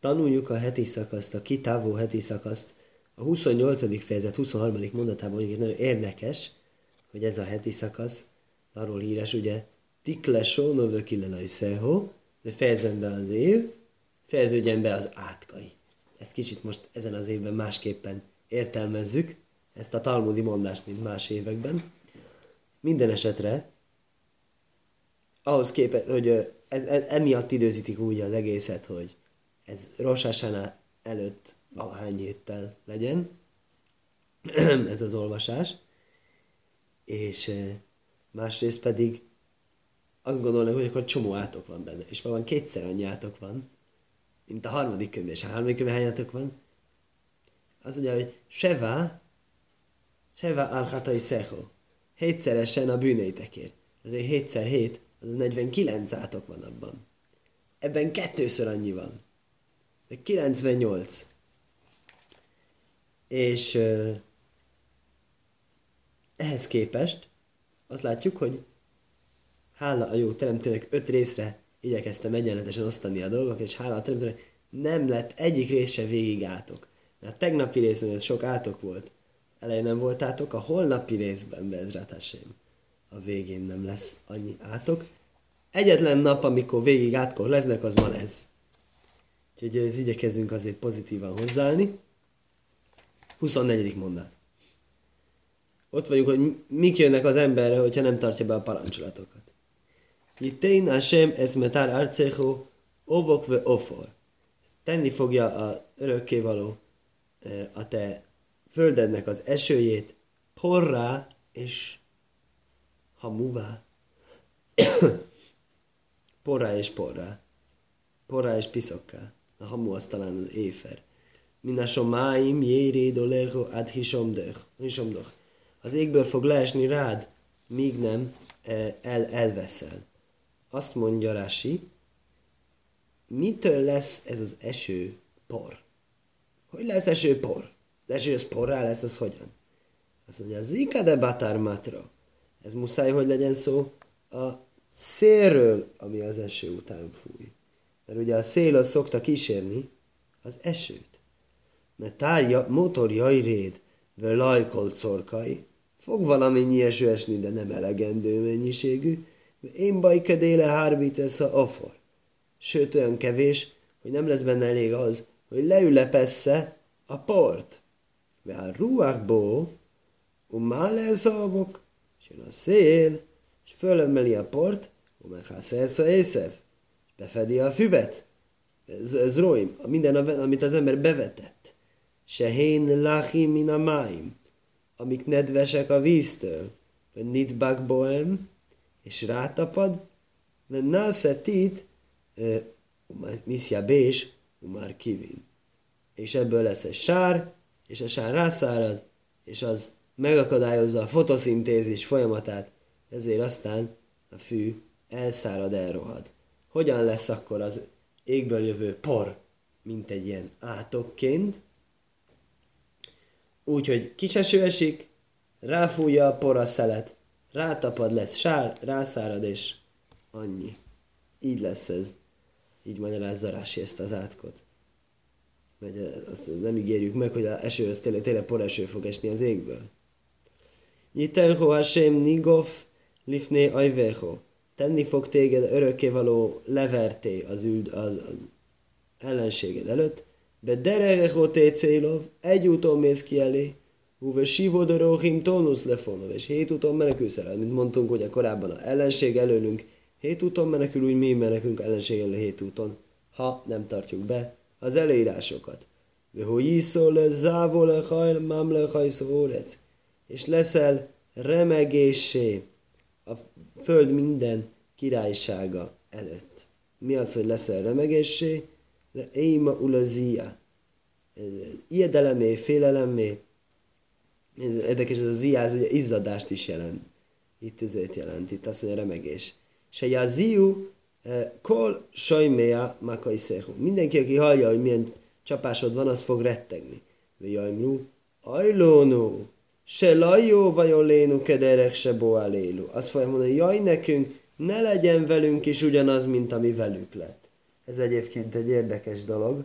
Tanuljuk a heti szakaszt, a kitávó heti szakaszt. A 28. fejezet 23. mondatában mondjuk nagyon érdekes, hogy ez a heti szakasz, arról híres, ugye, Tikle sónov killenai szeho, de fejezzen be az év, fejeződjen be az átkai. Ezt kicsit most ezen az évben másképpen értelmezzük, ezt a talmudi mondást, mint más években. Minden esetre, ahhoz képest, hogy ez, ez, emiatt időzítik úgy az egészet, hogy ez Rosh előtt valahány héttel legyen, ez az olvasás, és másrészt pedig azt gondolom, hogy akkor csomó átok van benne, és valami kétszer annyi átok van, mint a harmadik könyvben, és a harmadik könyvben hány átok van? Az mondja, hogy Seva, Seva al Szecho, hétszeresen a bűneitekért. Azért hétszer hét, az 49 átok van abban. Ebben kettőször annyi van. De 98. És uh, ehhez képest azt látjuk, hogy hála a jó teremtőnek öt részre igyekeztem egyenletesen osztani a dolgokat, és hála a teremtőnek nem lett egyik rész végig átok. Mert a tegnapi részben ez sok átok volt. Elején nem volt átok, a holnapi részben bezrátásém. A végén nem lesz annyi átok. Egyetlen nap, amikor végig átkor lesznek, az ma lesz. Úgyhogy ez igyekezünk azért pozitívan hozzáállni. 24. mondat. Ott vagyunk, hogy mik jönnek az emberre, hogyha nem tartja be a parancsolatokat. Yitein Hashem ez metár arcecho ovok ve ofor. Tenni fogja a örökkévaló e, a te földednek az esőjét, porrá és hamuvá. porrá és porrá. Porrá és piszokká. A hamu az talán az éfer. Minasom máim jéréd olecho ad hisomdoch. Az égből fog leesni rád, míg nem e, el, elveszel. Azt mondja Rási, mitől lesz ez az eső por? Hogy lesz eső por? Az eső az porrá lesz, az hogyan? Azt mondja, zika de batár matra. Ez muszáj, hogy legyen szó a szélről, ami az eső után fúj. Mert ugye a szél az szokta kísérni az esőt. Mert tárja, motorjai réd, ve lajkolt szorkai, fog valamennyi eső esni, de nem elegendő mennyiségű, én baj kedéle hárbicesz a afor. Sőt, olyan kevés, hogy nem lesz benne elég az, hogy leülepessze a port. Vel ruachból, umál szavok, és jön a szél, és fölemeli a port, umehász a észev, és befedi a füvet. Ez, ez roim, minden, amit az ember bevetett. Sehén lachim min a máim, amik nedvesek a víztől. Nitbak boem, és rátapad, nászetit miszja bés, umar kivin. És ebből lesz egy sár, és a sár rászárad, és az megakadályozza a fotoszintézis folyamatát, ezért aztán a fű elszárad, elrohad. Hogyan lesz akkor az égből jövő por, mint egy ilyen átokként? Úgyhogy kis eső esik, ráfújja a por a szelet, rátapad, lesz sár, rászárad, és annyi. Így lesz ez. Így magyarázza Rási ezt az átkot. Mert azt nem ígérjük meg, hogy a eső az tényleg, tényleg poreső fog esni az égből. Jitenho Hashem nigof lifné ajveho. Tenni fog téged örökkévaló leverté az, üld, az, az ellenséged előtt, be dererecho célov, egy úton mész ki elé, Uve sivodorohim tónusz lefonov, és hét úton menekülsz el. Mint mondtunk, hogy a korábban a ellenség előlünk, hét úton menekül, úgy mi menekünk ellenség elő hét úton, ha nem tartjuk be az előírásokat. Hogy iszol závol le hajl, mám le és leszel remegésé a föld minden királysága előtt. Mi az, hogy leszel remegésé? Le éma ulazia. Ijedelemé, félelemé, Érdekes, ez a ziáz ugye izzadást is jelent. Itt ezért jelent, itt azt mondja remegés. Se a ziu eh, kol sajméja makai széhu. Mindenki, aki hallja, hogy milyen csapásod van, az fog rettegni. Jajmru, ajlónó, se lajjó vajon lénu kederek se boalélu. Azt fogja mondani, jaj nekünk, ne legyen velünk is ugyanaz, mint ami velük lett. Ez egyébként egy érdekes dolog,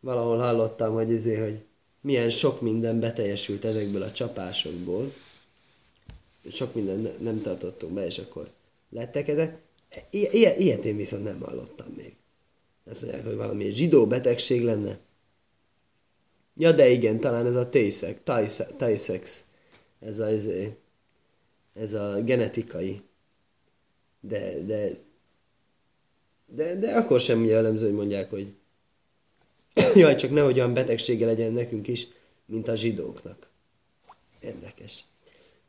valahol hallottam, hogy, izé, hogy milyen sok minden beteljesült ezekből a csapásokból. Sok minden nem tartottunk be, és akkor lettek ezek. I- ilyet, ilyet én viszont nem hallottam még. Azt mondják, hogy valami zsidó betegség lenne. Ja, de igen, talán ez a Tay-Sex, Tay-Sex ez a, ez, ez a genetikai. De, de, de, de akkor sem jellemző, hogy mondják, hogy jaj, csak nehogy olyan betegsége legyen nekünk is, mint a zsidóknak. Érdekes.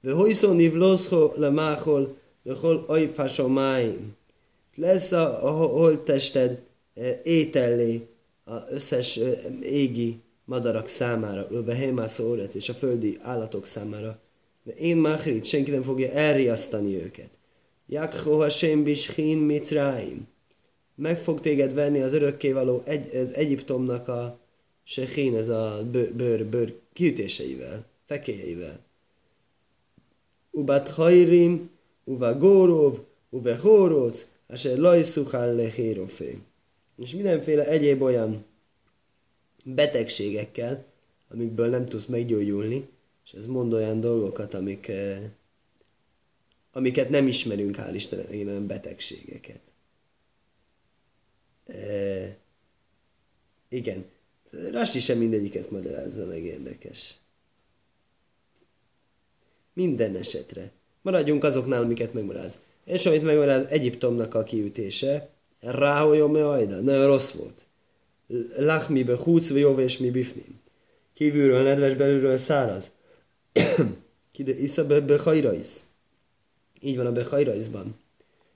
Ve hojszon ivloszho le máhol, le hol ajfásomáim. Lesz a, a holttested étellé az összes égi madarak számára, öve hémászó és a földi állatok számára. De én Machrit, senki nem fogja elriasztani őket. Jakho Hashem bishchin mitzráim. Meg fog téged venni az örökkévaló egy, az Egyiptomnak a sechin, ez a bőr, bőr, bőr kiütéseivel, fekélyeivel. Ubat hajrim, uva górov, uve hóroc, asher lajszuchál lehérofé. És mindenféle egyéb olyan betegségekkel, amikből nem tudsz meggyógyulni, és ez mond olyan dolgokat, amik, eh, amiket nem ismerünk, hál' Istennek, megint olyan betegségeket. E, igen. Rasi sem mindegyiket magyarázza meg, érdekes. Minden esetre. Maradjunk azoknál, amiket megmaráz. És amit megmaráz Egyiptomnak a kiütése, ráholyom me ajda, nagyon rossz volt. Lachmi be húc, jó és mi bifnim. Kívülről nedves, belülről száraz. Kide isza be behajraisz. Így van a behajraizban.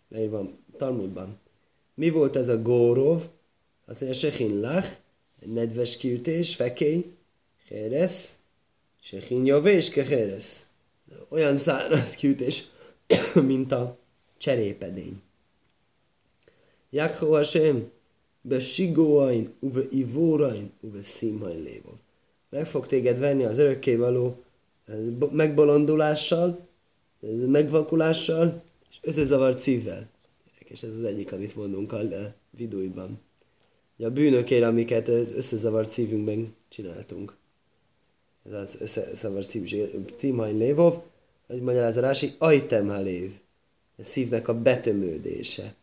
van Talmudban. Mi volt ez a górov? Azt mondja, sechin lach, nedves kiütés, fekély, héresz, sechin javés, kehéresz. Olyan száraz kiütés, mint a cserépedény. Jakho Hashem, be sigóain, uve ivórain, uve szimhain lévov. Meg fog téged venni az örökkévaló eh, megbolondulással, megvakulással, és összezavart szívvel. És ez az egyik, amit mondunk a vidújban. A bűnökért, amiket összezavart szívünkben csináltunk. Ez az összezavart szívűség. Timhain Lévov, hogy magyaráz a Rási, ajtem lév. A szívnek a betömődése.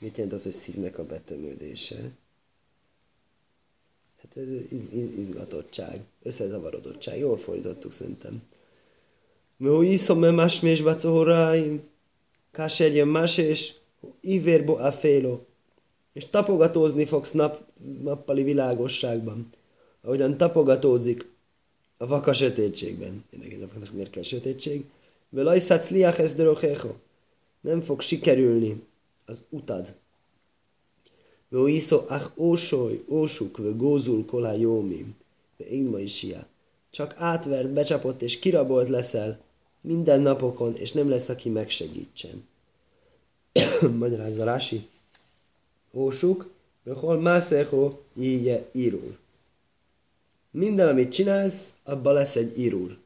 Mit jelent az, hogy szívnek a betömődése? Hát ez iz, iz, izgatottság, összezavarodottság. Jól fordítottuk szerintem. Más més bacohoráim, Kásérjön más és ivérbo a félo. És tapogatózni fogsz nap, nappali világosságban. Ahogyan tapogatódzik a vaka sötétségben. Érdekes, a miért kell sötétség. Velajszátsz liach ez Nem fog sikerülni az utad. Vöiszó ach ósoly, ósuk, vö gózul kolá jómi. Ve én ma is Csak átvert, becsapott és kirabolt leszel, minden napokon, és nem lesz, aki megsegítsen. Magyarázza Rási. Ósuk, behol mászeho jíje írul. Minden, amit csinálsz, abba lesz egy írul.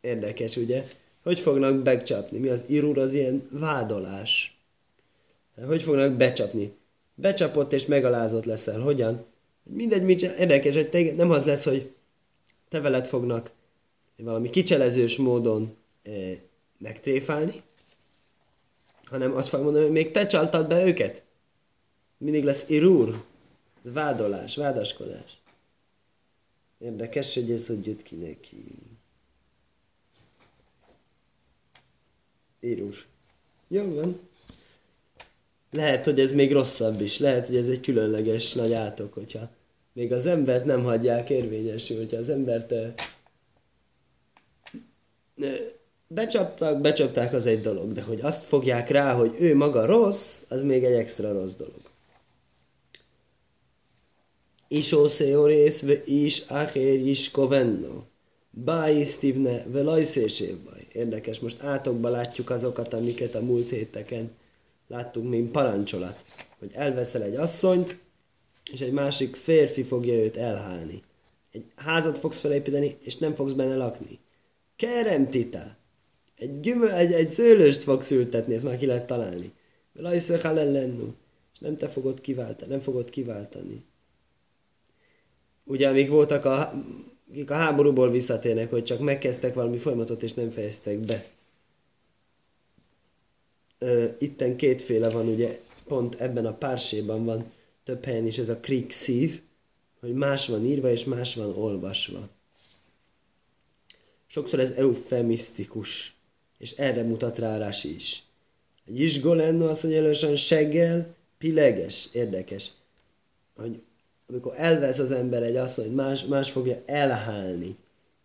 Érdekes, ugye? Hogy fognak becsapni? Mi az írul? Az ilyen vádolás. Hogy fognak becsapni? Becsapott és megalázott leszel. Hogyan? Mindegy, mit Érdekes, hogy te, nem az lesz, hogy te veled fognak valami kicselezős módon e, megtréfálni, hanem azt fogja mondani, hogy még te csaltad be őket. Mindig lesz irúr. Ez vádolás, vádaskodás. Érdekes, hogy ez hogy jött ki neki. Irúr. Jó van. Lehet, hogy ez még rosszabb is. Lehet, hogy ez egy különleges nagy átok, hogyha még az embert nem hagyják érvényesül, hogyha az embert becsaptak, becsapták, az egy dolog, de hogy azt fogják rá, hogy ő maga rossz, az még egy extra rossz dolog. Isószéorész, ve is achér is kovenno. Báisztívne, ve baj. Érdekes, most átokba látjuk azokat, amiket a múlt héteken láttunk, mint parancsolat. Hogy elveszel egy asszonyt, és egy másik férfi fogja őt elhálni. Egy házat fogsz felépíteni, és nem fogsz benne lakni. Keremtita. Egy, gyümöl, egy, egy szőlőst fogsz ültetni, ezt már ki lehet találni. Lajszöchal ellennu. És nem te fogod kiváltani, nem fogod kiváltani. Ugye, amik voltak a, akik a háborúból visszatérnek, hogy csak megkezdtek valami folyamatot, és nem fejeztek be. itten kétféle van, ugye, pont ebben a párséban van több helyen is ez a krik szív, hogy más van írva, és más van olvasva. Sokszor ez eufemisztikus, és erre mutat rá Rási is. Egy isgolenno azt mondja elősen seggel, pileges, érdekes. Hogy amikor elvesz az ember egy asszonyt, más, más fogja elhálni.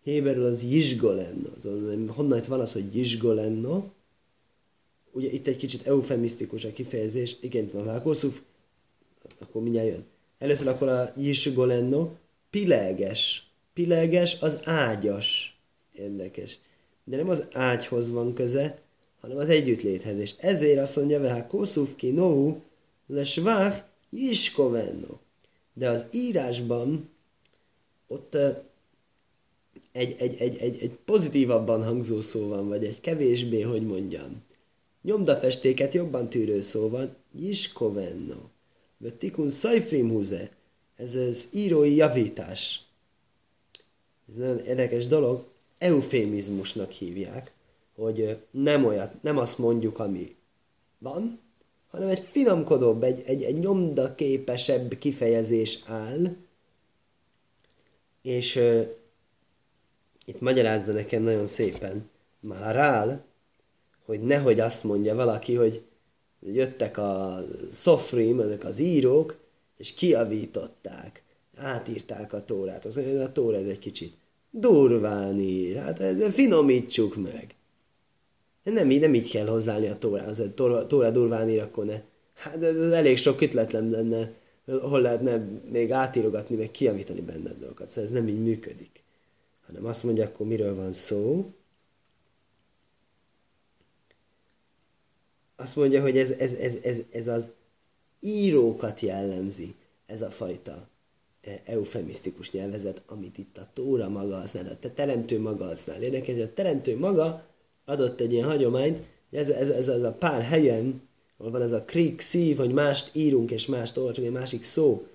Héberül az jizsgolenno. Az, honnan itt van az, hogy jizsgolenno? Ugye itt egy kicsit eufemisztikus a kifejezés. Igen, van vákószuf, akkor mindjárt jön. Először akkor a jizsgolenno, pileges. Pileges az ágyas. Érdekes. De nem az ágyhoz van köze, hanem az együttléthez. És ezért azt mondja, hogy kószuf ki nohu, lesvach jiskovenno. De az írásban ott egy, egy, egy, egy, egy pozitívabban hangzó szó van, vagy egy kevésbé, hogy mondjam. Nyomdafestéket jobban tűrő szó van, jiskovenno. Tikun szajfrim húze. Ez az írói javítás. Ez nagyon érdekes dolog eufémizmusnak hívják, hogy nem olyat, nem azt mondjuk, ami van, hanem egy finomkodóbb, egy, egy, egy nyomdaképesebb kifejezés áll, és uh, itt magyarázza nekem nagyon szépen, áll, hogy nehogy azt mondja valaki, hogy jöttek a szofrim, ezek az írók, és kiavították, átírták a tórát. Az, a tóra ez egy kicsit durván ír, hát ez, finomítsuk meg. Nem így, nem így kell hozzáállni a tórához, hogy tóra, tóra durván ír, akkor ne. Hát ez, elég sok ötletlen lenne, hol lehetne még átírogatni, meg kiavítani benne dolgokat. Szóval ez nem így működik. Hanem azt mondja, akkor miről van szó. Azt mondja, hogy ez, ez, ez, ez, ez az írókat jellemzi, ez a fajta eufemisztikus nyelvezet, amit itt a Tóra maga használ, a teremtő maga használ. Érdekes, hogy a teremtő maga adott egy ilyen hagyományt, ez, ez, ez, ez a pár helyen, ahol van ez a krik szív, hogy mást írunk és mást olvasunk, egy másik szó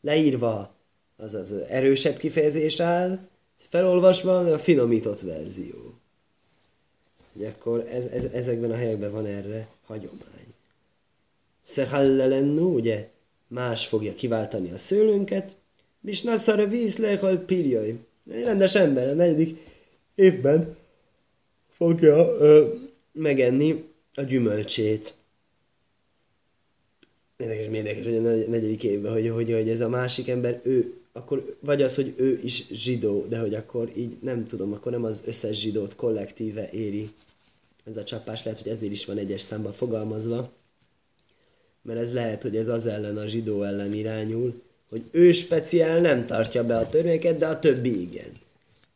leírva, az az erősebb kifejezés áll, felolvasva a finomított verzió. Ugye akkor ez, ez, ezekben a helyekben van erre hagyomány. Szehallelennu, ugye más fogja kiváltani a szőlőnket, Misnasszara víz lehal pirjai. Egy rendes ember a negyedik évben fogja ö, megenni a gyümölcsét. Érdekes, érdekes, hogy a negyedik évben, hogy, hogy, hogy ez a másik ember, ő, akkor vagy az, hogy ő is zsidó, de hogy akkor így nem tudom, akkor nem az összes zsidót kollektíve éri ez a csapás, lehet, hogy ezért is van egyes számban fogalmazva, mert ez lehet, hogy ez az ellen, a zsidó ellen irányul, hogy ő speciál nem tartja be a törvényeket, de a többi igen.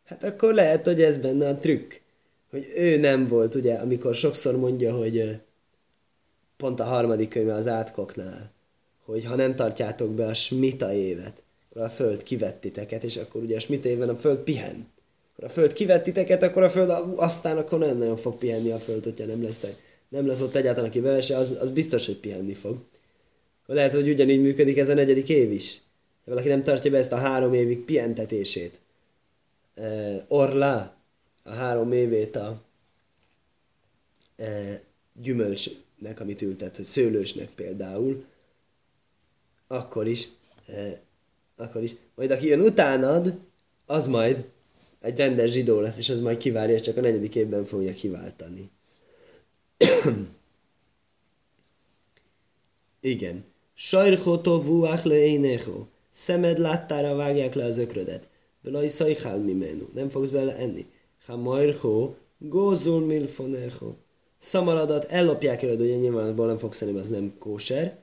Hát akkor lehet, hogy ez benne a trükk, hogy ő nem volt, ugye, amikor sokszor mondja, hogy pont a harmadik könyve az átkoknál, hogy ha nem tartjátok be a smita évet, akkor a föld kivett és akkor ugye a smita évben a föld pihen. Akkor a föld kivett titeket, akkor a föld aztán akkor nem nagyon fog pihenni a föld, hogyha nem lesz, nem lesz ott egyáltalán, aki bevese, az, az biztos, hogy pihenni fog. Lehet, hogy ugyanígy működik ez a negyedik év is. Ha valaki nem tartja be ezt a három évig pihentetését. Orlá, a három évét a gyümölcsnek, amit ültet, szőlősnek például, akkor is, akkor is, majd aki jön utánad, az majd egy rendes zsidó lesz, és az majd kivárja, csak a negyedik évben fogja kiváltani. Igen. Sajrho tovuach le énecho. Szemed láttára vágják le az ökrödet. Belaj szajhál mimenu. Nem fogsz bele enni. Ha majrho, gózul milfonecho. Szamaradat ellopják előd, ugye nyilván abból nem fogsz enni, az nem kóser.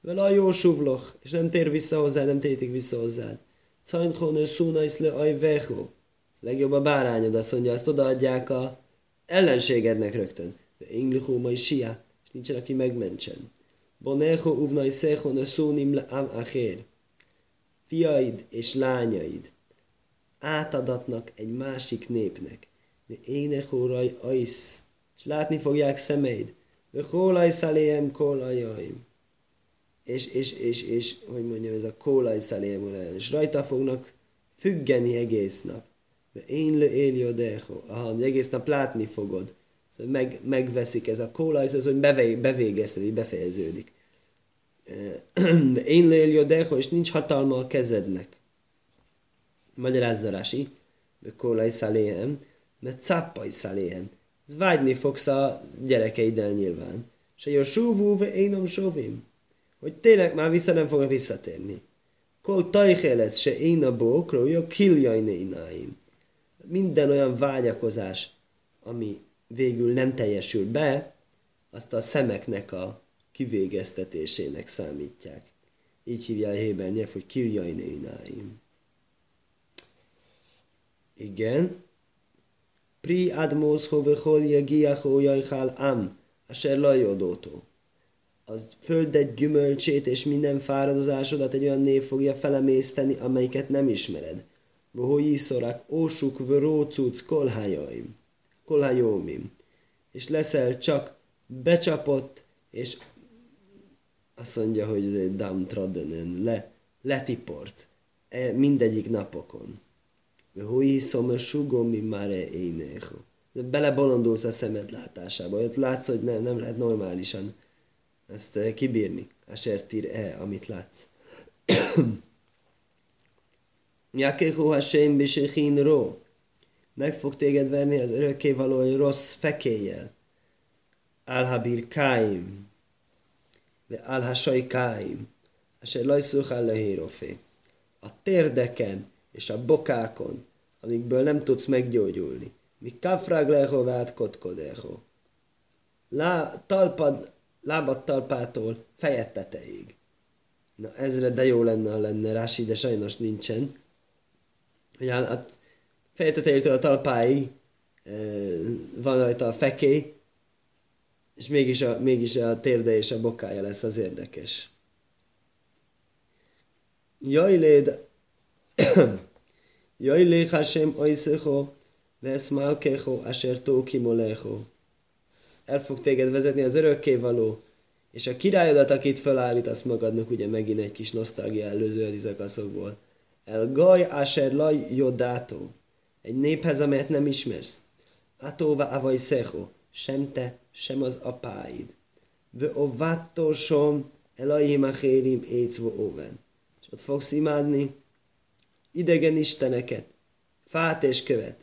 Vele a jó suvloch, és nem tér vissza hozzá, nem tétik vissza hozzád. Cajnchon szúnajsz le aj vecho. Legjobb a bárányod, azt mondja, azt odaadják a ellenségednek rögtön. De inglichó mai sia, és nincsen, aki megmentsen. Bonecho uvnai szechon a szónim am achér. Fiaid és lányaid átadatnak egy másik népnek. De énechóraj aisz, és látni fogják szemeid. De hólaj szaléjem kólajaim. és, és, és, és hogy mondjam, ez a kólaj szalémul és rajta fognak függeni egész nap. Én le aha, egész nap látni fogod. Szóval meg, megveszik ez a kólaj, ez hogy bevégeztedik, befejeződik. Én le élj és nincs hatalma a kezednek. Magyarázza de kólaj szaléhem, mert cappaj szaléhem. Ez vágyni fogsz a gyerekeiddel nyilván. Se jó súvú, ve énom sóvim. Hogy tényleg már vissza nem fognak visszatérni. Kol tajhéles se én a bókról, jó kiljajnénáim. Minden olyan vágyakozás, ami végül nem teljesül be, azt a szemeknek a kivégeztetésének számítják. Így a Héber nyelv, hogy kiljajnénáim. Igen. Pri admózho vechol jegiacho jajhál am, asher lajodótó. A földet gyümölcsét és minden fáradozásodat egy olyan név fogja felemészteni, amelyiket nem ismered. Vohoi szorak ósuk vrócuc kolhajaim, kolhajómim. És leszel csak becsapott, és azt mondja, hogy ez egy downtrodden, le, letiport, e, mindegyik napokon. Hogy szom sugom, mi már énecho. Belebolondulsz a szemed látásába. Ott látsz, hogy nem, nem lehet normálisan ezt eh, kibírni. Asertír e, amit látsz. Jakehu Hashem bisechin ro. Meg fog téged verni az örökkévaló rossz fekéjjel. Alhabir káim. De alhasai káim. Asher lajszuch lehérofe. A térdeken és a bokákon, amikből nem tudsz meggyógyulni. Mi kafrag lehovát kotkodeho. Lá, talpad, lábad talpától fejed tetejéig. Na ezre de jó lenne, ha lenne Rási, de sajnos nincsen. Hogy a fejed tetejétől a talpáig e, van rajta a fekély, és mégis a, mégis a térde és a bokája lesz az érdekes. Jaj, léd, Jaj léch Hashem oiszecho, vesz malkecho, asher tóki molecho. El fog téged vezetni az örökkévaló, és a királyodat, akit felállítasz magadnak, ugye megint egy kis nosztalgia előző adizakaszokból. El gaj asher laj jodátó. Egy néphez, amelyet nem ismersz. Atóva avaj szecho. Sem te, sem az apáid. Ve ovattó som elajim achérim écvo óven. És ott fogsz imádni idegen isteneket, fát és követ.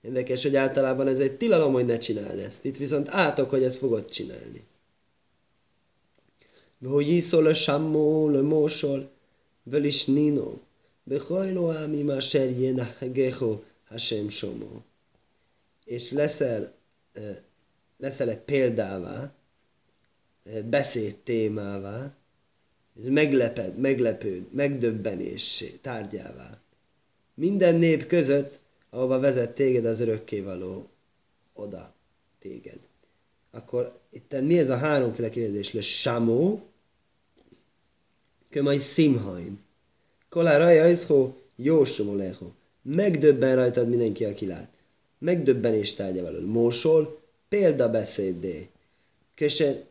Érdekes, hogy általában ez egy tilalom, hogy ne csináld ezt. Itt viszont átok, hogy ezt fogod csinálni. Hogy iszol a sammó, le mósol, is nino, És leszel, leszel egy példává, beszéd témává, megleped, meglepőd, megdöbbenés tárgyává minden nép között, ahova vezet téged az örökkévaló oda téged. Akkor itt mi ez a háromféle kifejezés? Le samó, kömaj szimhain. Kolá raja izhó, jósomoleho. Megdöbben rajtad mindenki, aki lát. Megdöbbenés tárgya veled. Mósol, példabeszéddé. Köse,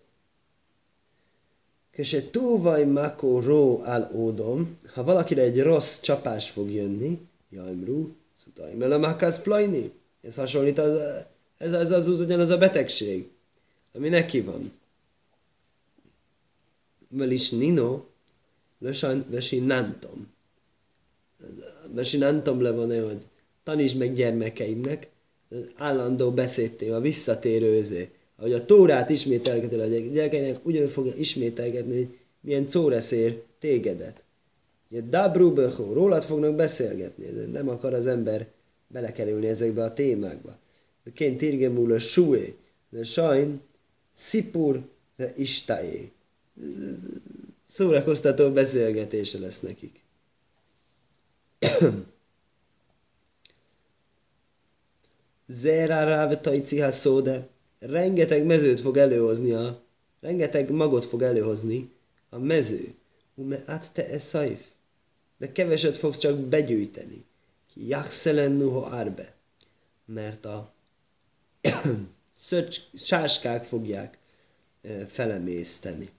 köse túvaj mako ró áll ódom, ha valakire egy rossz csapás fog jönni, Jaimru, Szutaim Elamakász Plajni. Ez hasonlít, az, ez, ez az ugyanaz a betegség, ami neki van. Velis Nino, Vesinantom. Vesinantom le van hogy tanítsd meg gyermekeimnek, állandó beszédtéma, visszatérő özé. Ahogy a Tórát ismételgeted a gyerekeinek, ugyanúgy fogja ismételgetni, hogy milyen szóreszér tégedet. Dabru becho, rólad fognak beszélgetni, de nem akar az ember belekerülni ezekbe a témákba. Ként tirgemul a sué, de sajn, szipur, de istájé. Szórakoztató beszélgetése lesz nekik. Zera rávetajci szóde, rengeteg mezőt fog előhozni a, rengeteg magot fog előhozni a mező. Ume át te e szaif de keveset fogsz csak begyűjteni. Ki jachszelennu arbe. Mert a szöcs, sáskák fogják felemészteni.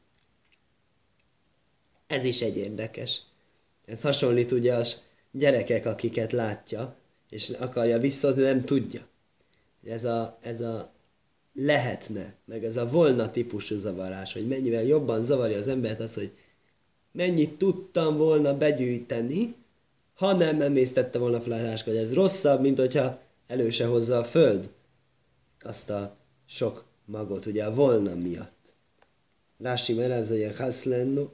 Ez is egy érdekes. Ez hasonlít ugye az gyerekek, akiket látja, és akarja visszahozni, nem tudja. Ez a, ez a lehetne, meg ez a volna típusú zavarás, hogy mennyivel jobban zavarja az embert az, hogy mennyit tudtam volna begyűjteni, ha nem emésztette volna fel hogy ez rosszabb, mint hogyha elő se hozza a föld azt a sok magot, ugye a volna miatt. Rási merez a jechszlennu,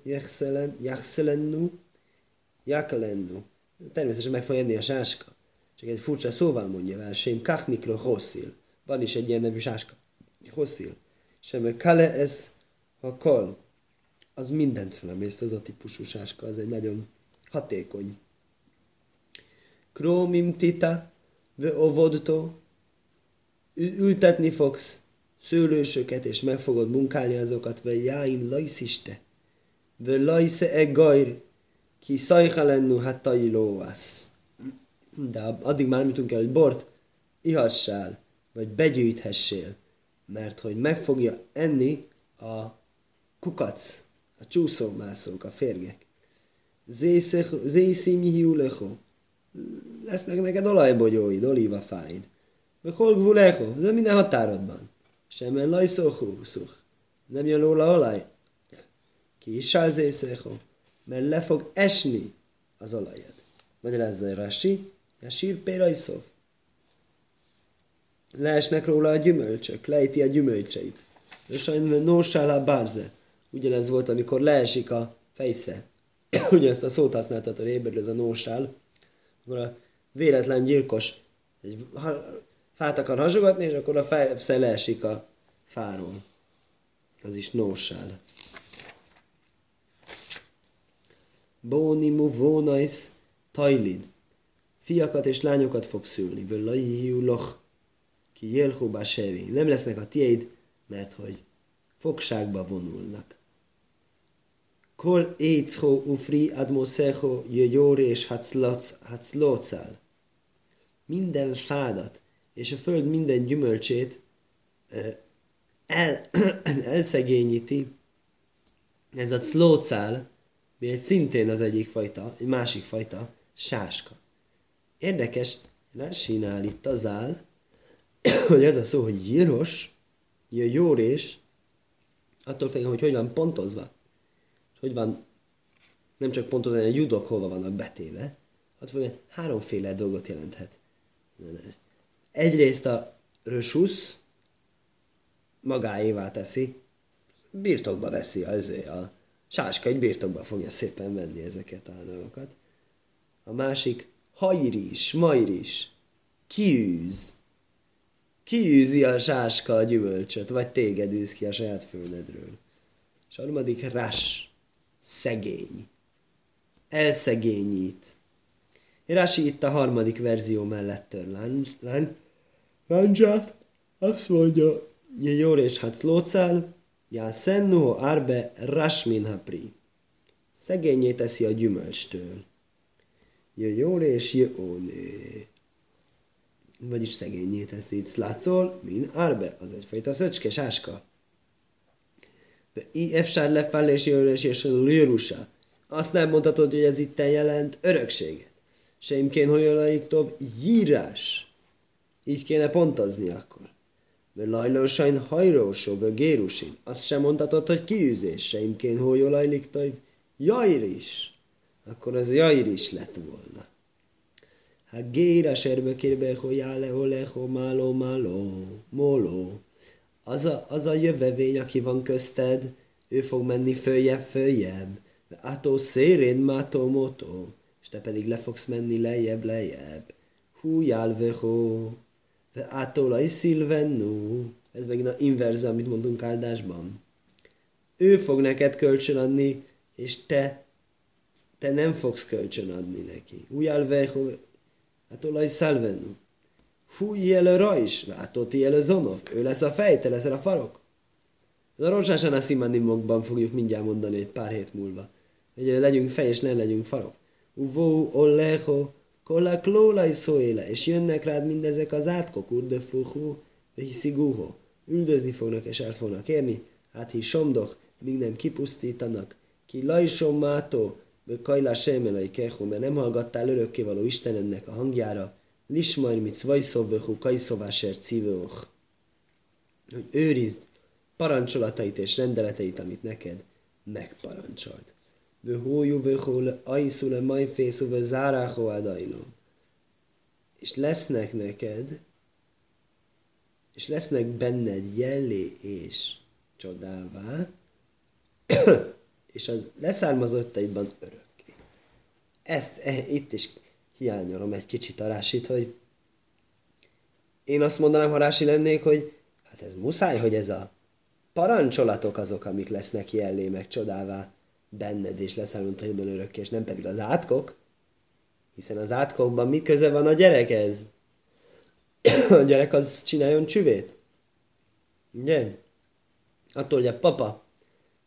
jechszelennu, jakalennu. Természetesen meg fog enni a sáska. Csak egy furcsa szóval mondja el, sem kachnikro hosszil. Van is egy ilyen nevű sáska. Hosszil. Sem kale ez ha kol. Az mindent felemészt, ez a típusú sáska, az egy nagyon hatékony. Krómim tita, ve ovodto, ültetni fogsz szőlősöket, és meg fogod munkálni azokat, ve jáin lajsziste, ve lajsze e gajr, ki szajha lennu hát lóvasz. De addig már jutunk el, hogy bort ihassál, vagy begyűjthessél, mert hogy meg fogja enni a kukac, a csúszómászók, a férgek. Zészim hiulecho. Lesznek neked olajbogyóid, olívafáid. Meg hol gvulecho, de minden határodban. Semen lajszóhú, szuch. Nem jön róla olaj. Ki is mert le fog esni az olajad. Magyarázza a Rashi, a sír pérajszóf. Leesnek róla a gyümölcsök, lejti a gyümölcseit. De sajnos nósál a bárze. Ugyanez volt, amikor leesik a fejsze. Ugyanezt a szót használtat a réberül, ez a nósál. Akkor a véletlen gyilkos egy fát akar hasogatni, és akkor a fejsze leesik a fáról. Az is nósál. Bónimu vónais tajlid. Fiakat és lányokat fog szülni. Völlai loch. Ki jelhóbá sevi. Nem lesznek a tiéd, mert hogy fogságba vonulnak. Kol éccho ufri admosecho jöjóri és haclócál. Minden fádat és a föld minden gyümölcsét el, elszegényíti. Ez a clócál, mi egy szintén az egyik fajta, egy másik fajta, sáska. Érdekes, Rásinál itt az áll, hogy ez a szó, hogy gyíros, jórés, attól függően, hogy hogy van pontozva, hogy van nem csak pontozva, hogy a judok hova vannak betéve, attól függően háromféle dolgot jelenthet. Egyrészt a rösusz magáévá teszi, birtokba veszi az a sáska egy birtokba fogja szépen venni ezeket a dolgokat. A másik hajris, majris, kiűz. Kiűzi a sáska a gyümölcsöt, vagy téged űz ki a saját földedről. És a harmadik rás, szegény. Elszegényít. Rási itt a harmadik verzió mellett tör láncsát. Azt mondja, Jor és Haclócál, Já Sennu Arbe Rasmin Hapri. Szegényé teszi a gyümölcstől. Jor és Jöóné. Vagyis szegényé teszi. Itt látszol, min Arbe, az egyfajta szöcske, sáska. De i efsár lefel és lőrusa. Azt nem mondhatod, hogy ez itt jelent örökséget. Seimkén hojolaiktól írás. Így kéne pontozni akkor. Ve lajlósain hajrósó, gérusin. Azt sem mondhatod, hogy kiűzés, seimkén hojolajliktajv jajris. Akkor az jajris lett volna. Hát géra serbe kérbe, hogy ále, oleho, máló, máló, móló. Az a, az a jövevény, aki van közted, ő fog menni följebb, följebb. Átó szérén, mátó, motó. Te pedig le fogsz menni lejjebb, lejjebb. Hú, jálvehó. De ától a szilvennu. Ez megint a inverze, amit mondunk áldásban. Ő fog neked kölcsön adni, és te, te nem fogsz kölcsön adni neki. Ujjálvehó. Ától a szilvennu. Hú, jel rajs, látott jel zonov. Ő lesz a fej, te leszel a farok. A Rosásán a Simanimokban fogjuk mindjárt mondani egy pár hét múlva. Hogy legyünk fej, és ne legyünk farok. Uvó, olleho, kolla klóla szóéle, és jönnek rád mindezek az átkok, urdöfuhu, Üldözni fognak, és el fognak érni. Hát hi somdoch, míg nem kipusztítanak, ki lajsom mátó, kajlá sejmelai kehu, mert nem hallgattál örökkévaló Istenednek a hangjára, lismajr mit vajszovvehu kajszovásért cívőch, hogy őrizd parancsolatait és rendeleteit, amit neked megparancsolt. Vöhójú vöhól ajszule majfészú vö záráhó adajló. És lesznek neked, és lesznek benned jellé és csodává, és az leszármazottaidban örökké. Ezt e, itt is hiányolom egy kicsit a rásit, hogy én azt mondanám, ha rási lennék, hogy hát ez muszáj, hogy ez a parancsolatok azok, amik lesznek jellé meg csodává benned, és leszármazottaidban örökké, és nem pedig az átkok, hiszen az átkokban mi köze van a gyerekhez? a gyerek az csináljon csüvét. Ugye? Attól, hogy a papa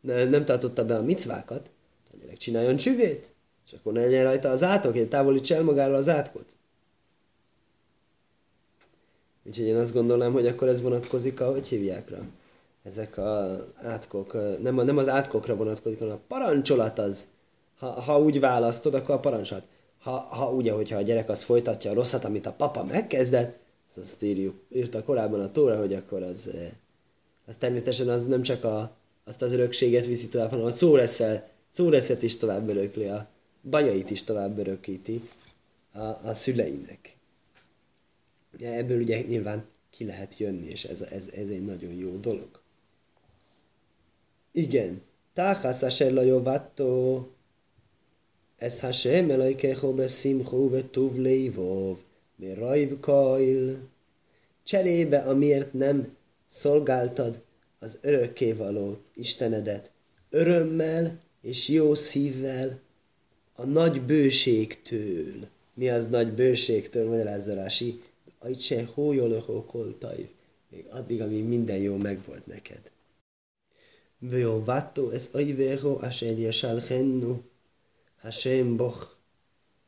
nem tartotta be a micvákat, a gyerek csináljon csüvét, és akkor ne legyen rajta az átok, hogy távolíts el magáról az átkot. Úgyhogy én azt gondolnám, hogy akkor ez vonatkozik a, hogy hívják? Ezek az átkok, nem, nem az átkokra vonatkozik, hanem a parancsolat az. Ha, ha úgy választod, akkor a parancsolat. Ha, ha ugye, hogyha a gyerek az folytatja a rosszat, amit a papa megkezdett, azt írjuk, írta korábban a tóra, hogy akkor az, az természetesen az nem csak a, azt az örökséget viszi tovább, hanem a córesszel, córeszet is tovább örökli, a bajait is tovább örökíti a, a szüleinek. Ebből ugye nyilván ki lehet jönni, és ez, ez, ez egy nagyon jó dolog. Igen. Táhász asher lajovattó, ez Hashem elajkecho beszimcho vetuv leivov, mi rajv kail. Cserébe, amiért nem szolgáltad az örökkévaló Istenedet örömmel és jó szívvel a nagy bőségtől. Mi az nagy bőségtől, magyarázza Rási? Ajtse hójolöhó koltaj. Még addig, amíg minden jó megvolt neked. Vő vatto ez ajvéró asel jesál hennu, Hashem boch.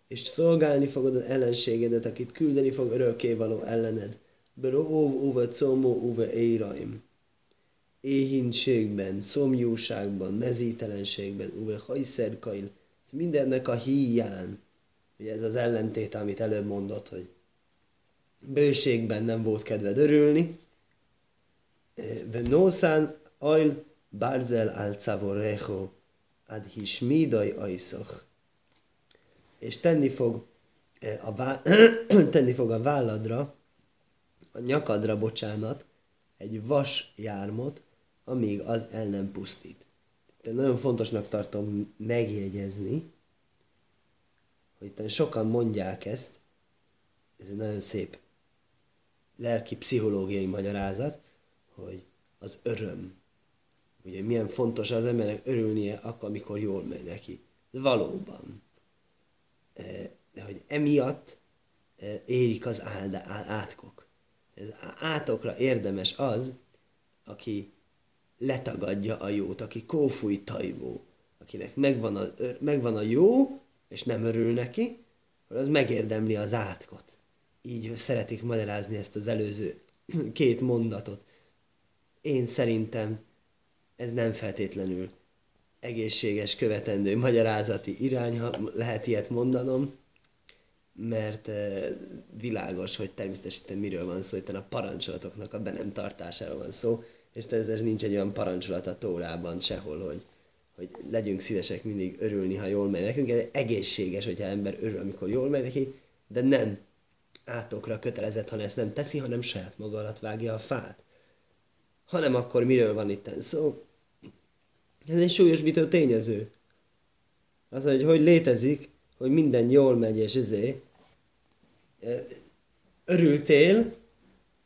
És szolgálni fogod az ellenségedet, akit küldeni fog örökkévaló ellened. Beróv uve comó uve éraim éhínségben, szomjúságban, mezítelenségben, uve hajszerkail, mindennek a híján, ugye ez az ellentét, amit előbb mondott, hogy bőségben nem volt kedved örülni, Venószán ajl barzel al cavorecho ad hismidai ajszoch. És tenni fog a, vá- tenni fog a válladra, a nyakadra, bocsánat, egy vas jármot, amíg az el nem pusztít. Tehát nagyon fontosnak tartom megjegyezni, hogy itt sokan mondják ezt, ez egy nagyon szép lelki pszichológiai magyarázat, hogy az öröm. Ugye milyen fontos az embernek örülnie akkor, amikor jól megy neki. De valóban. De hogy emiatt érik az áldá, átkok. Ez átokra érdemes az, aki letagadja a jót, aki kófúj tajvó, akinek megvan a, megvan a jó, és nem örül neki, az megérdemli az átkot. Így szeretik magyarázni ezt az előző két mondatot. Én szerintem ez nem feltétlenül egészséges, követendő magyarázati irány, ha lehet ilyet mondanom, mert világos, hogy természetesen miről van szó, itt a parancsolatoknak a be nem tartásáról van szó, és természetesen nincs egy olyan parancsolat a Tórában sehol, hogy, hogy legyünk szívesek mindig örülni, ha jól megy nekünk. Ez egészséges, hogyha ember örül, amikor jól megy neki, de nem átokra kötelezett, hanem ezt nem teszi, hanem saját maga alatt vágja a fát. Hanem akkor miről van itt szó? Ez egy súlyosbító tényező. Az, hogy hogy létezik, hogy minden jól megy, és ezé örültél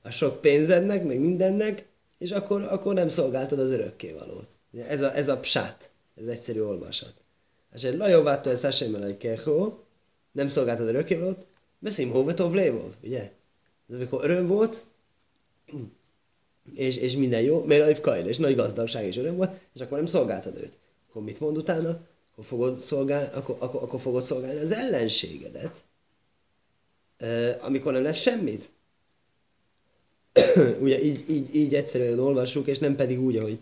a sok pénzednek, meg mindennek, és akkor, akkor nem szolgáltad az örökkévalót. Ez a, ez a psát, ez egyszerű olvasat. És egy lajovátó ez Hashem kechó, nem szolgáltad az örökkévalót, beszím hóvetov lévov, ugye? Ez amikor öröm volt, és, és minden jó, mert a kajl, és nagy gazdagság és öröm volt, és akkor nem szolgáltad őt. Akkor mit mond utána? Akkor fogod szolgálni, akkor, akkor, akkor fogod szolgálni az ellenségedet, amikor nem lesz semmit. ugye így, így, így egyszerűen olvassuk, és nem pedig úgy, ahogy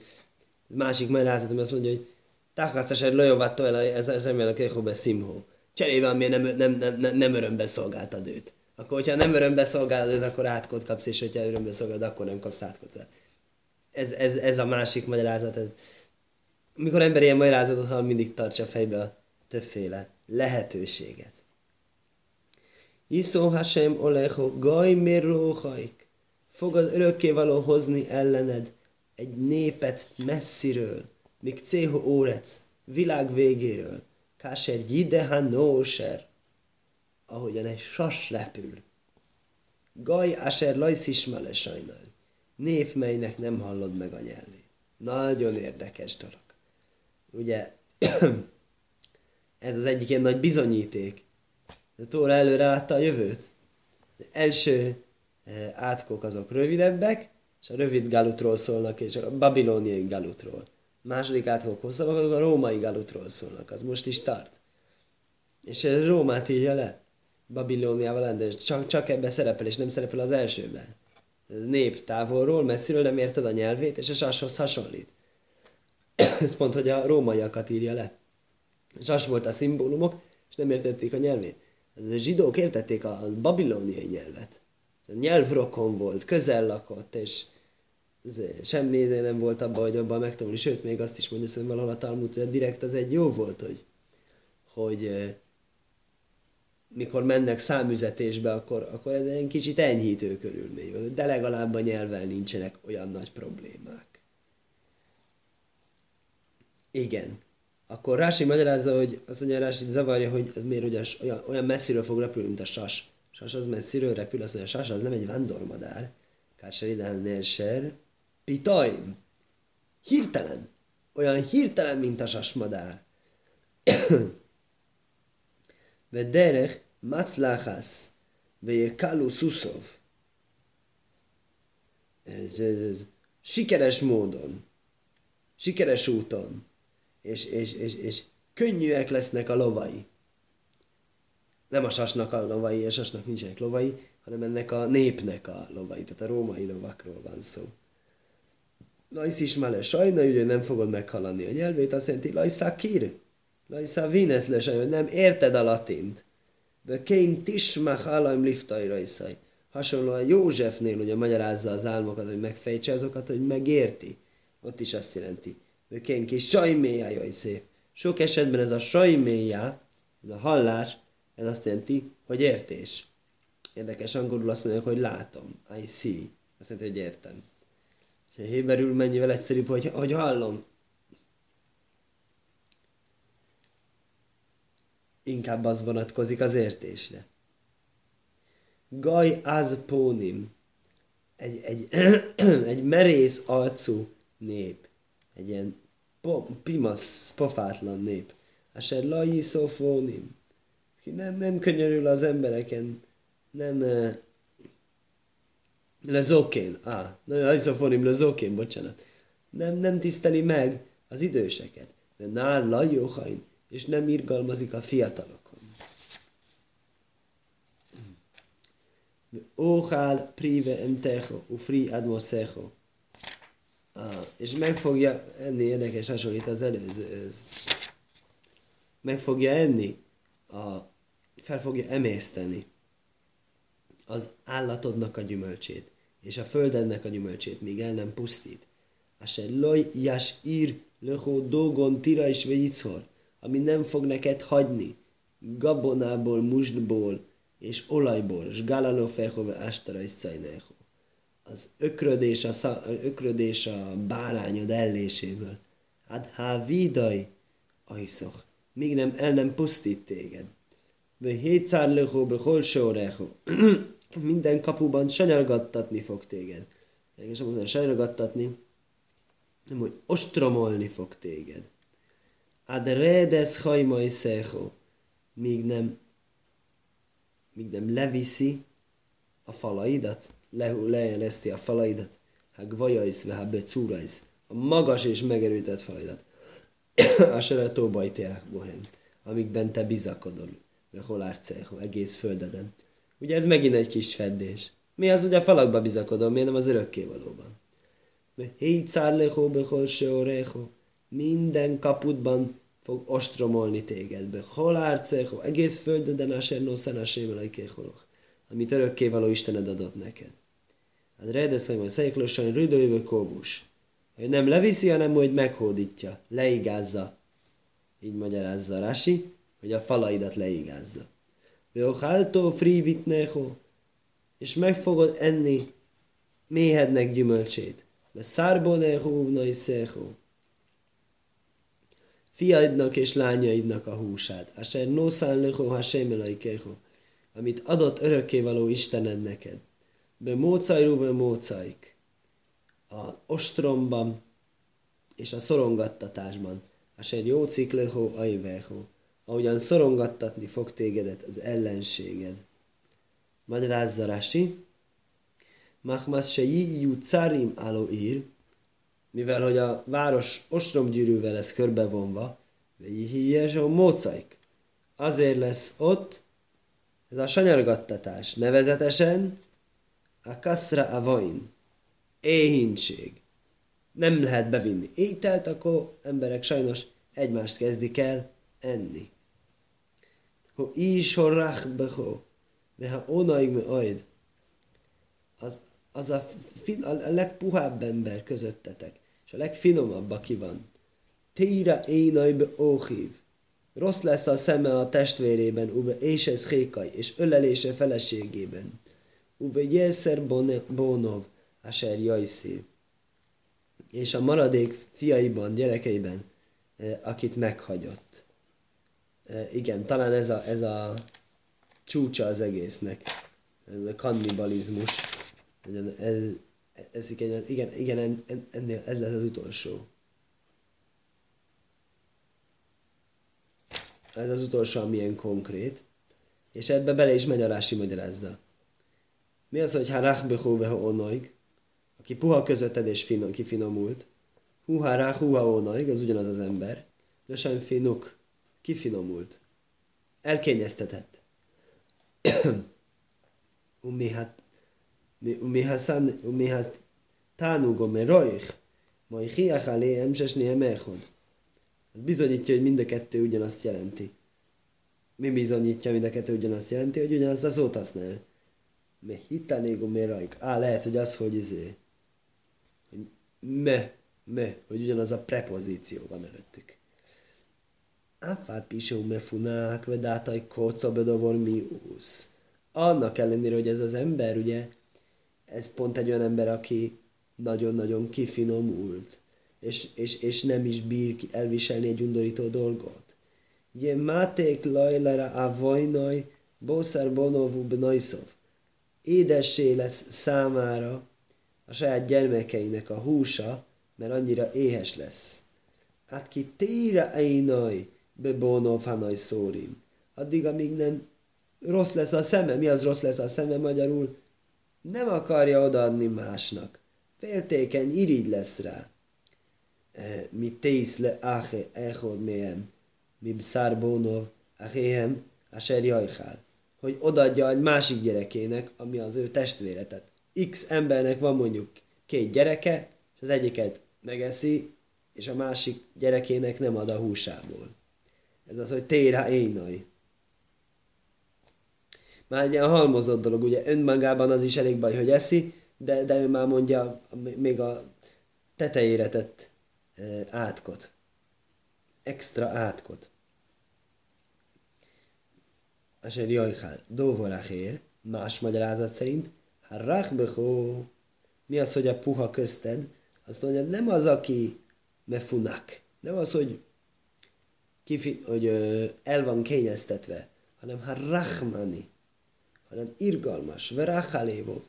másik magyarázat, azt mondja, hogy Táhasztás egy lojovattó el, ez az ember a be szimhó. Cserébe, miért nem, nem, nem, nem, nem örömbe szolgáltad őt. Akkor, hogyha nem örömbe szolgálod akkor átkot kapsz, és hogyha örömbe szolgálod, akkor nem kapsz átkot. Ez, ez, ez a másik magyarázat. Ez. Mikor ember ilyen magyarázatot hall, mindig tartsa fejbe a többféle lehetőséget. Iszó Hashem Olecho, Gaj Mirlóhaik. Fog az örökkévaló hozni ellened egy népet messziről, míg Cého Órec, világ végéről, Káser Jideha Nóser, ahogyan egy sas repül. Gaj Aser Lajszismale sajnál, nép, melynek nem hallod meg a nyelvét. Nagyon érdekes dolog. Ugye, ez az egyik ilyen nagy bizonyíték. A Tóra előre látta a jövőt. Az első eh, átkok azok rövidebbek, és a rövid galutról szólnak, és a babilóniai galutról. A második átkok hosszabbak, azok a római galutról szólnak, az most is tart. És ez Rómát írja le. Babilóniával de csak, csak ebbe szerepel, és nem szerepel az elsőben. Nép távolról, messziről nem érted a nyelvét, és a sashoz hasonlít. Ez pont, hogy a rómaiakat írja le. Sas volt a szimbólumok, és nem értették a nyelvét. A zsidók értették a babilóniai nyelvet. A nyelvrokon volt, közel lakott, és semmi nem volt abban, hogy abban megtanulni. Sőt, még azt is mondja, hogy valahol a Talmud, hogy direkt az egy jó volt, hogy, hogy mikor mennek számüzetésbe, akkor, akkor ez egy kicsit enyhítő körülmény. De legalább a nyelvvel nincsenek olyan nagy problémák. Igen. Akkor Rási magyarázza, hogy azt mondja, Rási zavarja, hogy miért hogy olyan, olyan messziről fog repülni, mint a sas. Sas az messziről repül, azt mondja, a sas az nem egy vándormadár. Kásser idán nerser. Pitaim. Hirtelen. Olyan hirtelen, mint a sasmadár. derech מצלחס ויקלו סוסov. Ez, ez, ez, sikeres módon, sikeres úton, és, és, és, és könnyűek lesznek a lovai. Nem a sasnak a lovai, és sasnak nincsenek lovai, hanem ennek a népnek a lovai, tehát a római lovakról van szó. Lajsz is mele sajna, ugye nem fogod meghalani a nyelvét, azt jelenti lajszá kir, lajszá vínesz le sajna, nem érted a latint. De kén tismach alaim liftai rajszai. Hasonlóan Józsefnél ugye magyarázza az álmokat, hogy megfejtse azokat, hogy megérti. Ott is azt jelenti. De kén kis sajméja jaj szép. Sok esetben ez a sajméja, ez a hallás, ez azt jelenti, hogy értés. Érdekes angolul azt mondják, hogy látom. I see. Azt jelenti, hogy értem. És a héberül mennyivel egyszerűbb, hogy, hogy hallom. Inkább az vonatkozik az értésre. Gaj az pónim, egy, egy, egy merész arcú nép, egy ilyen po, pimasz, pofátlan nép. Aser lajji szofónim, ki nem, nem könyörül az embereken, nem uh, lezokén, ah, lajszofónim lezokén, bocsánat, nem, nem tiszteli meg az időseket. De nál lajóhain, és nem irgalmazik a fiatalokon. Óhál prive emtecho, ufri admosecho. És meg fogja enni, érdekes hasonlít az előzőhöz. Meg fogja enni, a, fel fogja emészteni az állatodnak a gyümölcsét, és a földednek a gyümölcsét, míg el nem pusztít. Ase loj jas ír löhó dogon tira is vegyicor ami nem fog neked hagyni, gabonából, musdból és olajból, és galalofehove ástara is Az ökrödés a, szá, ökrödés a bárányod elléséből. Hát há vidaj, ajszok, míg nem el nem pusztít téged. Ve hétszár hol Minden kapuban sanyargattatni fog téged. És mondom, sanyargattatni, nem, hogy ostromolni fog téged ad redes hajmai szecho, míg nem, míg nem leviszi a falaidat, le, lejeleszti a falaidat, ha gvajajsz, ha becúrajsz, a magas és megerőtett falaidat. a seretó bohem, amikben te bizakodol, mert hol árceho, egész földeden. Ugye ez megint egy kis feddés. Mi az, hogy a falakba bizakodom, miért nem az valóban? Hé, cárlechó, behol se minden kaputban fog ostromolni téged. Hol árcecho, egész földeden asher noszan a sémelajkéholok, amit örökkévaló Istened adott neked. Hát redesz, hogy majd szeiklósan rüdőjövő kóvus. Hogy nem leviszi, hanem hogy meghódítja, leigázza. Így magyarázza Rasi, hogy a falaidat leigázza. Veochaltó frivitnecho, és meg fogod enni méhednek gyümölcsét. Szárbonecho uvnai szecho, fiaidnak és lányaidnak a húsát. Asher noszán lecho hasem kecho, amit adott örökkévaló Istened neked. Be mócajrú, be mócaik. A ostromban és a szorongattatásban. Asher jó cikleho ajveho. Ahogyan szorongattatni fog tégedet az ellenséged. Magyarázza Rashi. Machmas se jú carim ír, mivel hogy a város ostromgyűrűvel lesz körbevonva, hies a mócaik. Azért lesz ott ez a sanyargattatás, nevezetesen a kaszra avain, éhínség. Nem lehet bevinni ételt, akkor emberek sajnos egymást kezdik el enni. Ho is horrach beho, de ha onaig me ajd, az az a, fin, a legpuhább ember közöttetek, és a legfinomabb, aki van. Téra énajbe óhív. Rossz lesz a szeme a testvérében, ube és ez hékaj, és ölelése feleségében. Uve jeszer bónov, aser jajszív. És a maradék fiaiban, gyerekeiben, eh, akit meghagyott. Eh, igen, talán ez a, ez a csúcsa az egésznek. Ez a kannibalizmus ez, ez igen, igen, igen ennél ez lesz az utolsó. Ez az utolsó, amilyen konkrét. És ebbe bele is megy a Rási magyarázza. Mi az, hogy harach behóve onaig, aki puha közötted és finom, kifinomult, hu harach huha onaig, az ugyanaz az ember, lösen finuk, kifinomult, elkényeztetett. Umihat ומהתענוג מרויך, מויכיח עליהם ששניהם אחד. Ez bizonyítja, hogy mind a kettő ugyanazt jelenti. Mi bizonyítja, mind a kettő ugyanazt jelenti, hogy ugyanazt a szót használja. Me hitanégo me rajk. Á, lehet, hogy az, hogy izé, hogy me, me, hogy ugyanaz a prepozíció van előttük. Áfál pisó me funák, vedátaj kóca bedovor miusz. Annak ellenére, hogy ez az ember, ugye, ez pont egy olyan ember, aki nagyon-nagyon kifinomult, és, és, és nem is bír elviselni egy undorító dolgot. Je máték lajlara a vajnaj, boszár bonovú bnajszov. Édessé lesz számára a saját gyermekeinek a húsa, mert annyira éhes lesz. Hát ki téra einaj, bebonov hanaj szórim. Addig, amíg nem rossz lesz a szeme. Mi az rossz lesz a szeme magyarul? Nem akarja odaadni másnak. Féltékeny, irigy lesz rá. E, mi tész le áhe echod méhem, mi bszárbónov, achéhem, asher jajhál. Hogy odaadja egy másik gyerekének, ami az ő testvére. Tehát X embernek van mondjuk két gyereke, és az egyiket megeszi, és a másik gyerekének nem ad a húsából. Ez az, hogy téra énai már egy ilyen halmozott dolog, ugye önmagában az is elég baj, hogy eszi, de, de ő már mondja még a tetejére tett e, átkot. Extra átkot. Asher jajhál, dóvorachér, más magyarázat szerint, ha rachbechó, mi az, hogy a puha közted? Azt mondja, nem az, aki mefunak, nem az, hogy, kifi, hogy ö, el van kényeztetve, hanem ha rachmani, hanem irgalmas, verachalévov,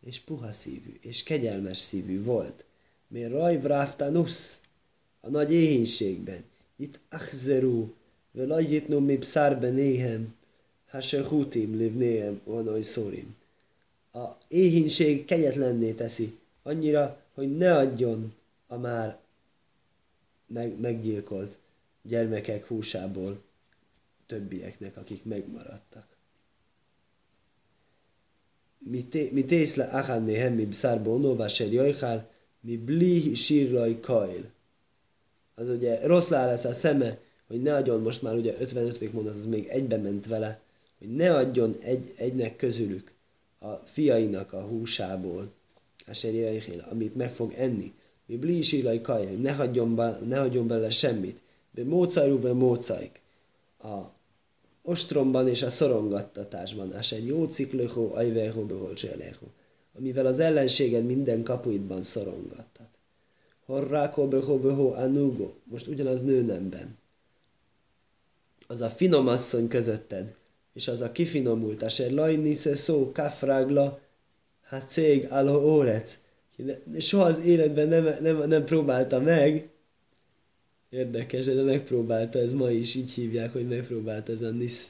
és puha szívű, és kegyelmes szívű volt. Mert raj vraftanusz, a nagy éhénységben, itt achzeru, velajjitnum mi pszár benéhem, hasehutim livnéhem, onoj szórim. A éhínség kegyetlenné teszi, annyira, hogy ne adjon a már meg, meggyilkolt gyermekek húsából többieknek, akik megmaradtak mitész le achad méhem mi bszár bonóvá ser jajhál, mi bli sírraj kajl. Az ugye rossz lá lesz a szeme, hogy ne adjon most már ugye 55. mondat, az még egybe ment vele, hogy ne adjon egy, egynek közülük a fiainak a húsából, a serjaihél, amit meg fog enni. Mi bli sírraj kajl, ne hagyjon, be, ne hagyjon bele semmit. Be mócajrú, ve mócaik. A ostromban és a szorongattatásban, ás egy jó ciklőhó, ajvehó, beholcséleho, amivel az ellenséged minden kapuidban szorongattat. Horrákó, behó, anugo, most ugyanaz nőnemben. Az a finom asszony közötted, és az a kifinomult, aser lajnisze szó, kafrágla, hát cég, alho órec. Soha az életben nem, nem, nem próbálta meg, Érdekes, de megpróbálta, ez ma is így hívják, hogy megpróbálta ez a Nis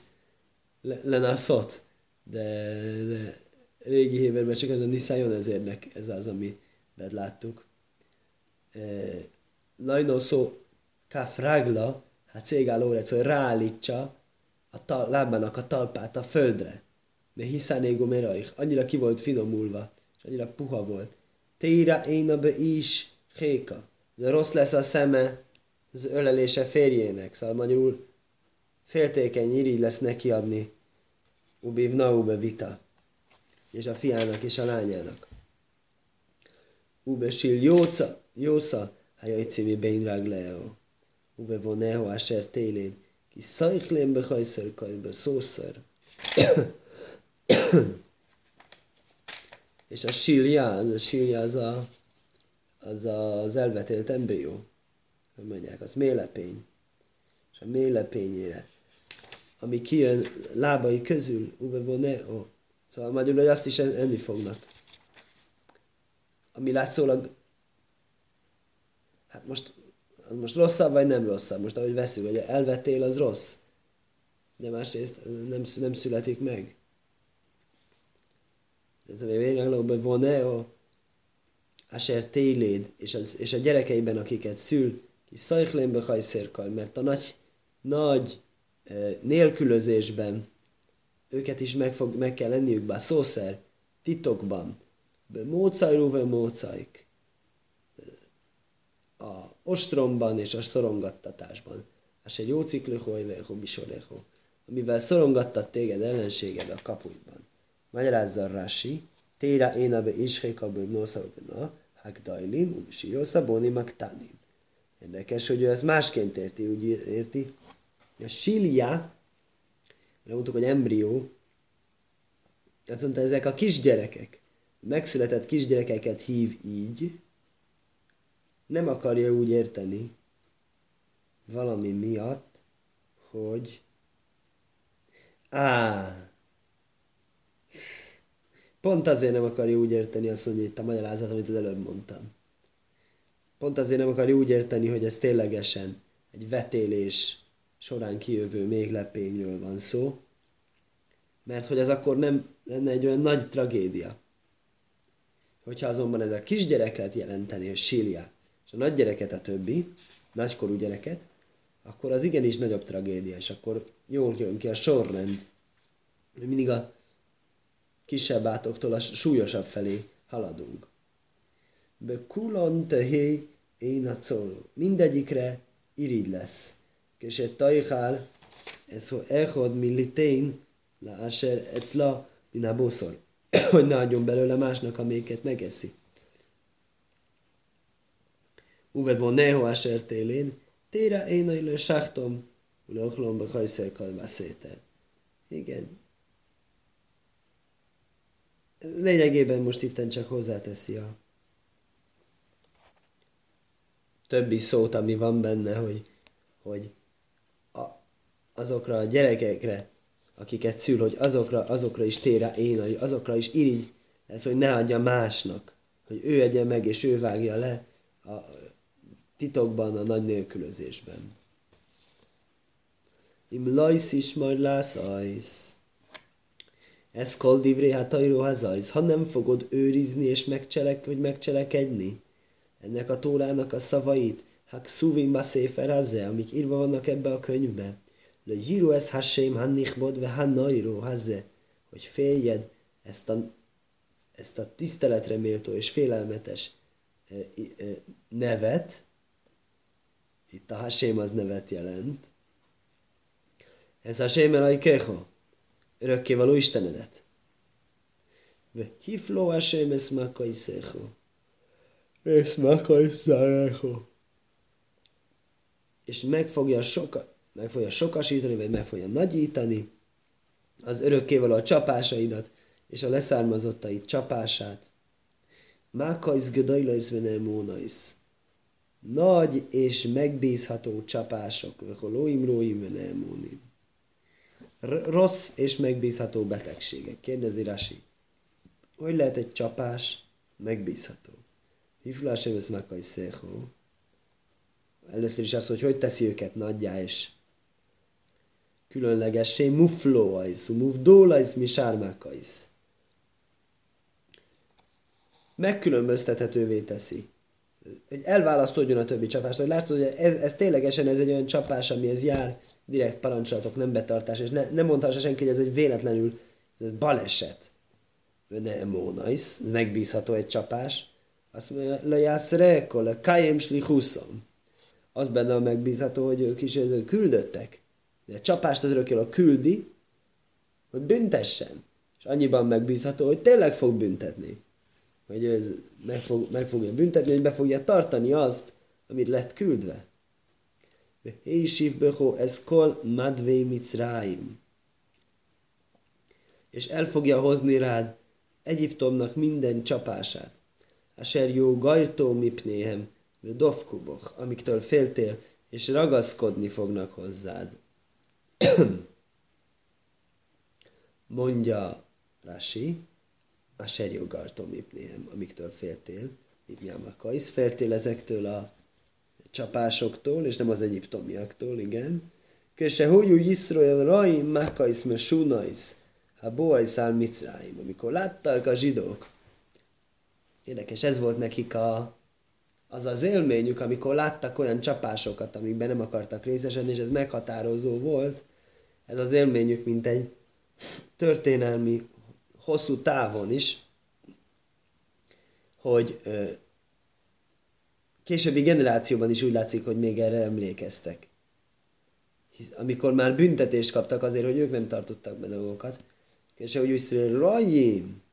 Lenaszot. De, de régi héberben csak ez a Nisajon ez érdek, ez az, ami láttuk. E, Lajnó szó kafrágla, hát cégál órec, hogy ráállítsa a tal- lábának a talpát a földre. Mert hiszen égo annyira ki volt finomulva, és annyira puha volt. Téra éna be is héka. De rossz lesz a szeme, az ölelése férjének, szóval magyarul féltékeny irigy lesz neki adni ubiv naube vita, és a fiának és a lányának. Ube sil jóca, jóca, hajaj cimi beinrag leo. Ube voneho asher téléd, ki szajklén be hajszer kajbe szószer. és a silja, az a silja az a, az, a, az elvetélt embrió hogy mondják, az mélepény. És a mélepényére, ami kijön lábai közül, uve voneo, szóval magyarul, hogy azt is enni fognak. Ami látszólag, hát most, most rosszabb vagy nem rosszabb, most ahogy veszünk, hogy elvettél, az rossz. De másrészt nem, nem születik meg. Ez a vérnyaglóban voneo, Asher téléd, és, az, és a gyerekeiben, akiket szül, ki szajhlén behajszérkal, mert a nagy, nagy e, nélkülözésben őket is meg, fog, meg kell lenniük, bár szószer, titokban, mócajrú, vagy mócajk, a ostromban és a szorongattatásban. Az egy jó ciklő hojveho bisoreho, amivel szorongattat téged ellenséged a kapuidban. Magyarázza Rási, téra éna be ishéka be nószabena, hagdajlim, um sirosa boni magtanim. Érdekes, hogy ő ezt másként érti, úgy érti. A sília, mondtuk, hogy embrió, azt mondta, ezek a kisgyerekek, megszületett kisgyerekeket hív így, nem akarja úgy érteni valami miatt, hogy á, pont azért nem akarja úgy érteni azt mondja itt a magyarázat, amit az előbb mondtam pont azért nem akarja úgy érteni, hogy ez ténylegesen egy vetélés során kijövő még lepényről van szó, mert hogy ez akkor nem lenne egy olyan nagy tragédia. Hogyha azonban ez a kisgyereket jelenteni, a sília, és a nagygyereket a többi, nagykorú gyereket, akkor az igenis nagyobb tragédia, és akkor jól jön ki a sorrend. Mindig a kisebb átoktól a súlyosabb felé haladunk. Bekulon tehé én a. Mindegyikre irigy lesz. És egy tajhál, ez ho echod millitén, la asher ecla, min boszor. hogy ne adjon belőle másnak, amelyiket megeszi. Uve von neho asher télén, tére én a sachtom, ule ochlom be hajszer kalvaszéter. Igen. Lényegében most itten csak hozzáteszi a többi szót, ami van benne, hogy, hogy a, azokra a gyerekekre, akiket szül, hogy azokra, azokra is tére én, hogy azokra is irigy ez, hogy ne adja másnak, hogy ő egye meg, és ő vágja le a titokban, a nagy nélkülözésben. Im lajsz is majd lászajsz. Ez koldivré hát ajró Ha nem fogod őrizni és megcselek, hogy megcselekedni, ennek a tórának a szavait, hak szuvim baszéfer hazze, amik írva vannak ebbe a könyvbe. Le híró ez hasém hannichbod ve hannairó hazze, hogy féljed ezt a, ezt a tiszteletre méltó és félelmetes e, e, nevet, Itt a Hasém az nevet jelent. Ez Hasém elaj keho. Örökkévaló Istenedet. Hifló Hasém ez makai makai szecho. És meg fogja, soka, meg fogja sokasítani, vagy meg fogja nagyítani az örökkévaló a csapásaidat, és a leszármazottait csapását. Mákajsz gödajlajsz venemónajsz. Nagy és megbízható csapások, holóim róim venemónim. Rossz és megbízható betegségek. Kérdezi Rasi. Hogy lehet egy csapás megbízható? Hiflás evesz mákaj széhó. Először is az, hogy hogy teszi őket nagyjá és különlegessé. Muflóajsz, mufdólajsz, mi sármákajsz megkülönböztethetővé teszi. Hogy elválasztódjon a többi csapást, hogy látszod, hogy ez, ez ténylegesen ez egy olyan csapás, amihez jár direkt parancsolatok, nem betartás, és ne, nem mondhassa senki, hogy ez egy véletlenül ez egy baleset. Nem mónajsz, megbízható egy csapás. Azt mondja, lejász rekol, kajem slichuszom. Az benne a megbízható, hogy ők is küldöttek. De a csapást az örökkél küldi, hogy büntessen. És annyiban megbízható, hogy tényleg fog büntetni hogy meg, fog, meg fogja büntetni, hogy be fogja tartani azt, amit lett küldve. Hésiv beho ez kol madvé micráim. És el fogja hozni rád Egyiptomnak minden csapását. Asher jó gajtó mipnéhem, dovkuboch, amiktől féltél, és ragaszkodni fognak hozzád. Mondja Rasi, a serjogartom ipnéhem, amiktől féltél, a kajsz, féltél ezektől a csapásoktól, és nem az egyiptomiaktól, igen. Köse hújú Iszrael raim makajsz me sunajsz, ha boajsz áll micráim, amikor láttak a zsidók. Érdekes, ez volt nekik a, az az élményük, amikor láttak olyan csapásokat, amikben nem akartak részesedni, és ez meghatározó volt. Ez az élményük, mint egy történelmi hosszú távon is, hogy ö, későbbi generációban is úgy látszik, hogy még erre emlékeztek. Hisz, amikor már büntetést kaptak azért, hogy ők nem tartottak be dolgokat, és hogy úgy szél, rajim,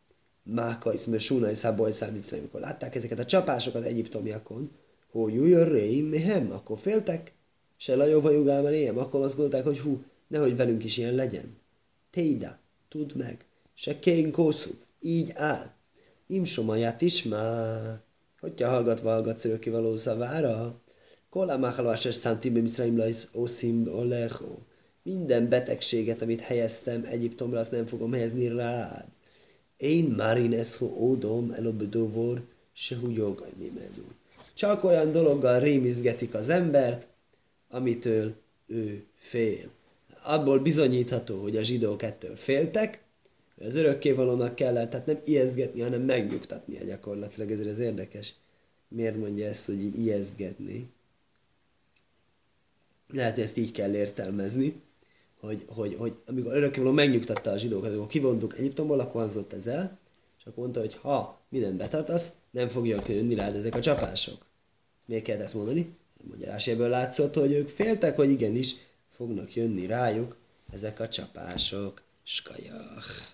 mákajsz, mert súnaj száboj számítsra, amikor látták ezeket a csapásokat egyiptomiakon, hogy jöjjön réim, mehem, akkor féltek, se lajóva jugálmel éjem, akkor azt gondolták, hogy hú, nehogy velünk is ilyen legyen. Téda, tudd meg, se kén kószúv, így áll. Imsomaját is már, hogyha hallgatva hallgatsz való szavára, Kola machalás és szánti bimiszraim lajsz oszim olecho. Minden betegséget, amit helyeztem Egyiptomra, azt nem fogom helyezni rád. Én marin esho ódom elobdovor se jogai mimenu. Csak olyan dologgal rémizgetik az embert, amitől ő fél. Abból bizonyítható, hogy a zsidók ettől féltek, az örökkévalónak kellett, tehát nem ijeszgetni, hanem megnyugtatnia gyakorlatilag, ezért ez érdekes. Miért mondja ezt, hogy ijeszgetni? Lehet, hogy ezt így kell értelmezni, hogy, hogy, hogy amikor örökkévaló megnyugtatta a zsidókat, amikor kivontuk Egyiptomból, akkor hangzott ez el, és akkor mondta, hogy ha mindent betartasz, nem fogják jönni rád ezek a csapások. Miért kell ezt mondani? Magyaráséből látszott, hogy ők féltek, hogy igenis fognak jönni rájuk ezek a csapások. Skajach.